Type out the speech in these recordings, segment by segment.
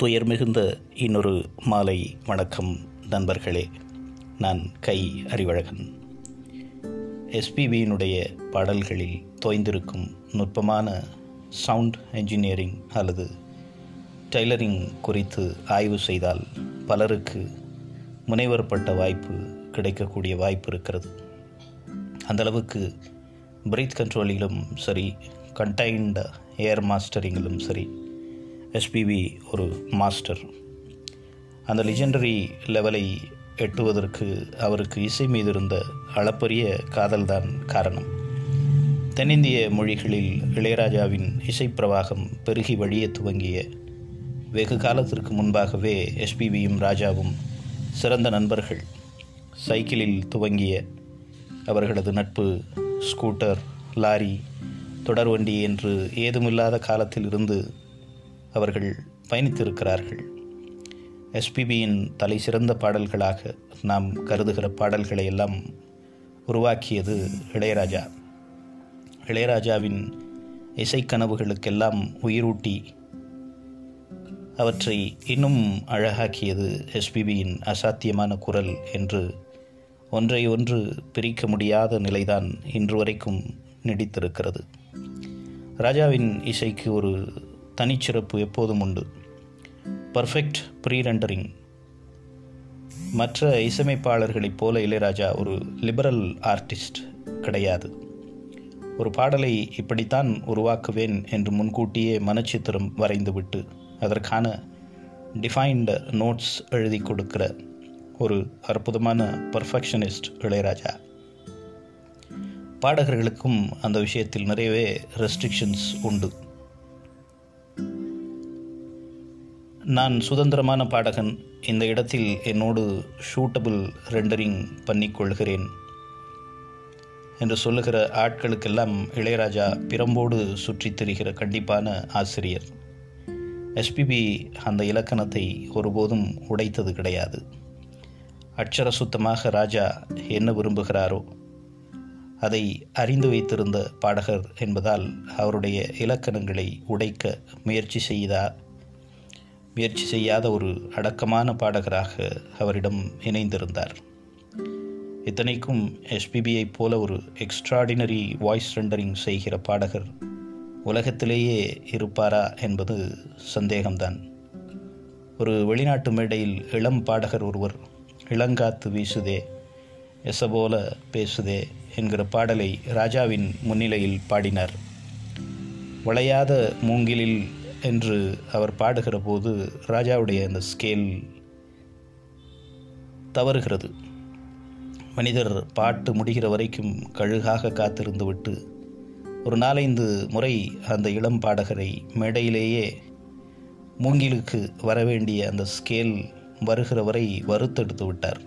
துயர் மிகுந்த இன்னொரு மாலை வணக்கம் நண்பர்களே. நான் கை அறிவழகன். எஸ்பிபியினுடைய பாடல்களில் தோய்ந்திருக்கும் நுட்பமான சவுண்ட் என்ஜினியரிங் அல்லது டெய்லரிங் குறித்து ஆய்வு செய்தால் பலருக்கு முனைவர் பட்ட வாய்ப்பு கிடைக்கக்கூடிய வாய்ப்பு இருக்கிறது. அந்தளவுக்கு பிரீத் கண்ட்ரோலிலும் சரி கண்டைன்ட் ஏர் மாஸ்டரிங்கிலும் சரி எஸ்பிபி ஒரு மாஸ்டர் அந்த லிஜெண்டரி லெவலை எட்டுவதற்கு அவருக்கு இசை மீது இருந்த அளப்பரிய காதல்தான் காரணம். தென்னிந்திய மொழிகளில் இளையராஜாவின் இசைப்பிரவாகம் பெருகி வழிய துவங்கிய வெகு காலத்திற்கு முன்பாகவே எஸ்பிபியும் ராஜாவும் சிறந்த நண்பர்கள். சைக்கிளில் துவங்கிய அவர்களது நட்பு ஸ்கூட்டர் லாரி தொடர்வண்டி என்று ஏதுமில்லாத காலத்தில் இருந்து அவர்கள் பயணித்திருக்கிறார்கள். எஸ்பிபியின் தலை சிறந்த பாடல்களாக நாம் கருதுகிற பாடல்களை எல்லாம் உருவாக்கியது இளையராஜா. இளையராஜாவின் இசைக்கனவுகளுக்கெல்லாம் உயிரூட்டி அவற்றை இன்னும் அழகாக்கியது எஸ்பிபியின் அசாத்தியமான குரல் என்று ஒன்றை ஒன்று பிரிக்க முடியாத நிலைதான் இன்று வரைக்கும் நீடித்திருக்கிறது. ராஜாவின் இசைக்கு ஒரு தனிச்சிறப்பு எப்போதும் உண்டு. பர்ஃபெக்ட் ப்ரீ ரெண்டரிங் மற்ற இசையமைப்பாளர்களைப் போல இளையராஜா ஒரு லிபரல் ஆர்டிஸ்ட் கிடையாது. ஒரு பாடலை இப்படித்தான் உருவாக்குவேன் என்று முன்கூட்டியே மனச்சித்திரம் வரைந்துவிட்டு அதற்கான டிஃபைன்டு நோட்ஸ் எழுதி கொடுக்கிற ஒரு அற்புதமான பர்ஃபெக்ஷனிஸ்ட் இளையராஜா. பாடகர்களுக்கும் அந்த விஷயத்தில் நிறையவே ரெஸ்ட்ரிக்ஷன்ஸ் உண்டு. நான் சுதந்திரமான பாடகன். இந்த இடத்தில் என்னோடு ஷூட்டபிள் ரெண்டரிங் பண்ணிக்கொள்கிறேன் என்று சொல்லுகிற ஆட்களுக்கெல்லாம் இளையராஜா பிரம்போடு சுற்றித் திரிகிற கண்டிப்பான ஆசிரியர். எஸ்பிபி அந்த இலக்கணத்தை ஒருபோதும் உடைத்தது கிடையாது. அட்சர சுத்தமாக ராஜா என்ன விரும்புகிறாரோ அதை அறிந்து வைத்திருந்த பாடகர் என்பதால் அவருடைய இலக்கணங்களை உடைக்க முயற்சி செய்தா முயற்சி செய்யாத ஒரு அடக்கமான பாடகராக அவரிடம் இணைந்திருந்தார். இத்தனைக்கும் எஸ்பிபியை போல ஒரு எக்ஸ்ட்ராடினரி வாய்ஸ் ரெண்டரிங் செய்கிற பாடகர் உலகத்திலேயே இருப்பாரா என்பது சந்தேகம்தான். ஒரு வெளிநாட்டு மேடையில் இளம் பாடகர் ஒருவர் இளங்காத்து வீசுதே எசபோல பேசுதே என்கிற பாடலை ராஜாவின் முன்னிலையில் பாடினார். வளையாத மூங்கிலில் என்று அவர் பாடுகிற போது ராஜாவுடைய அந்த ஸ்கேல் தவறுகிறது. மனிதர் பாட்டு முடிகிற வரைக்கும் கழுகாக காத்திருந்து விட்டு ஒரு நாலைந்து முறை அந்த இளம் பாடகரை மேடையிலேயே மூங்கிலுக்கு வரவேண்டிய அந்த ஸ்கேல் வருகிற வரை வறுத்தெடுத்து விட்டார்.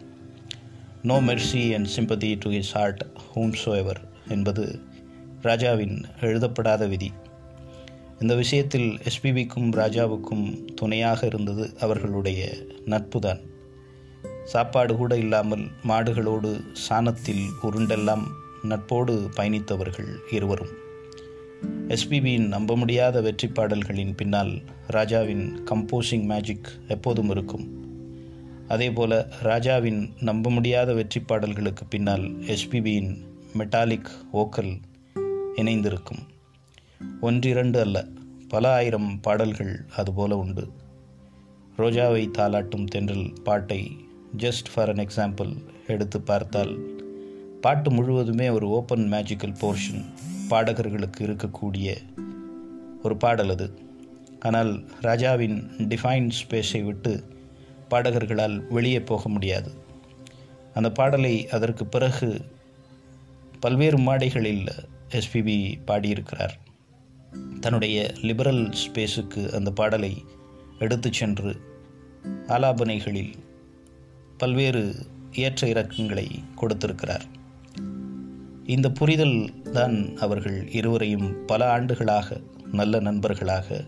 No mercy and sympathy to his heart whomsoever என்பது ராஜாவின் எழுதப்படாத விதி. இந்த விஷயத்தில் எஸ்பிபிக்கும் ராஜாவுக்கும் துணையாக இருந்தது அவர்களுடைய நட்புதான். சாப்பாடு கூட இல்லாமல் மாடுகளோடு சாணத்தில் உருண்டெல்லாம் நட்போடு பயணித்தவர்கள் இருவரும். எஸ்பிபியின் நம்ப முடியாத வெற்றி பாடல்களின் பின்னால் ராஜாவின் கம்போசிங் மேஜிக் எப்போதும் இருக்கும். அதேபோல ராஜாவின் நம்ப முடியாத வெற்றி பாடல்களுக்கு பின்னால் எஸ்பிபியின் மெட்டாலிக் ஓக்கல் இணைந்திருக்கும். ஒன்றிரண்டு அல்ல பல ஆயிரம் பாடல்கள் அதுபோல உண்டு. ரோஜாவை தாளாட்டும் தென்றல் பாட்டை ஜஸ்ட் ஃபார் அன் எக்ஸாம்பிள் எடுத்து பார்த்தால் பாட்டு முழுவதுமே ஒரு ஓப்பன் மேஜிக்கல் போர்ஷன் பாடகர்களுக்கு இருக்கக்கூடிய ஒரு பாடல் அது. ஆனால் ராஜாவின் டிஃபைன் ஸ்பேஸை விட்டு பாடகர்களால் வெளியே போக முடியாது. அந்த பாடலை அதற்கு பிறகு பல்வேறு மாடைகளில் எஸ்பிபி பாடியிருக்கிறார். தன்னுடைய லிபரல் ஸ்பேஸுக்கு அந்த பாடலை எடுத்து சென்று ஆலாபனைகளில் பல்வேறு ஏற்ற இறக்கங்களை கொடுத்திருக்கிறார். இந்த புரிதல் தான் அவர்கள் இருவரையும் பல ஆண்டுகளாக நல்ல நண்பர்களாக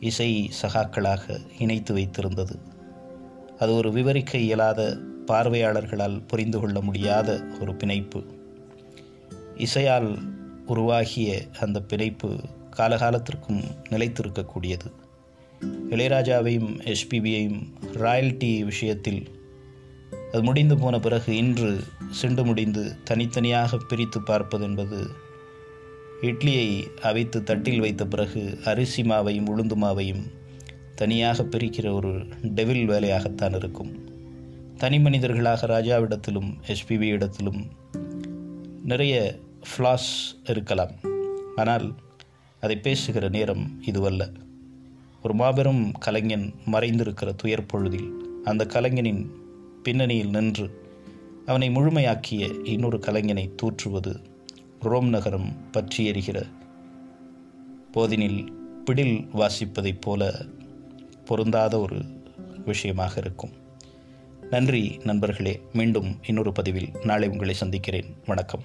இசை சகாக்களாக இணைத்து வைத்திருந்தது. அது ஒரு விவரிக்க இயலாத பார்வையாளர்களால் புரிந்து கொள்ள முடியாத ஒரு பிணைப்பு. இசையால் உருவாகிய அந்த பிணைப்பு காலகாலத்திற்கும் நிலைத்திருக்கக்கூடியது. இளையராஜாவையும் எஸ்பிபியையும் ராயல்டி விஷயத்தில் அது முடிந்து போன பிறகு இன்று சிண்டு முடிந்து தனித்தனியாக பிரித்து பார்ப்பது என்பது இட்லியை அவித்து தட்டில் வைத்த பிறகு அரிசி மாவையும் உளுந்து மாவையும் தனியாக பிரிக்கிற ஒரு டெவில் வேலையாகத்தான் இருக்கும். தனி மனிதர்களாக ராஜாவிடத்திலும் எஸ்பிபி இடத்திலும் நிறைய ஃப்ளாஸ் இருக்கலாம். ஆனால் அதை பேசுகிற நேரம் இதுவல்ல. ஒரு மாபெரும் கலைஞன் மறைந்திருக்கிற துயர் பொழுதில் அந்த கலைஞனின் பின்னணியில் நின்று அவனை முழுமையாக்கிய இன்னொரு கலைஞனை தூற்றுவது ரோம் நகரம் பற்றி எறிகிற போதினில் பிடில் வாசிப்பதைப் போல பொருந்தாத ஒரு விஷயமாக இருக்கும். நன்றி நண்பர்களே மீண்டும் இன்னொரு பதிவில் நாளை உங்களை சந்திக்கிறேன். வணக்கம்.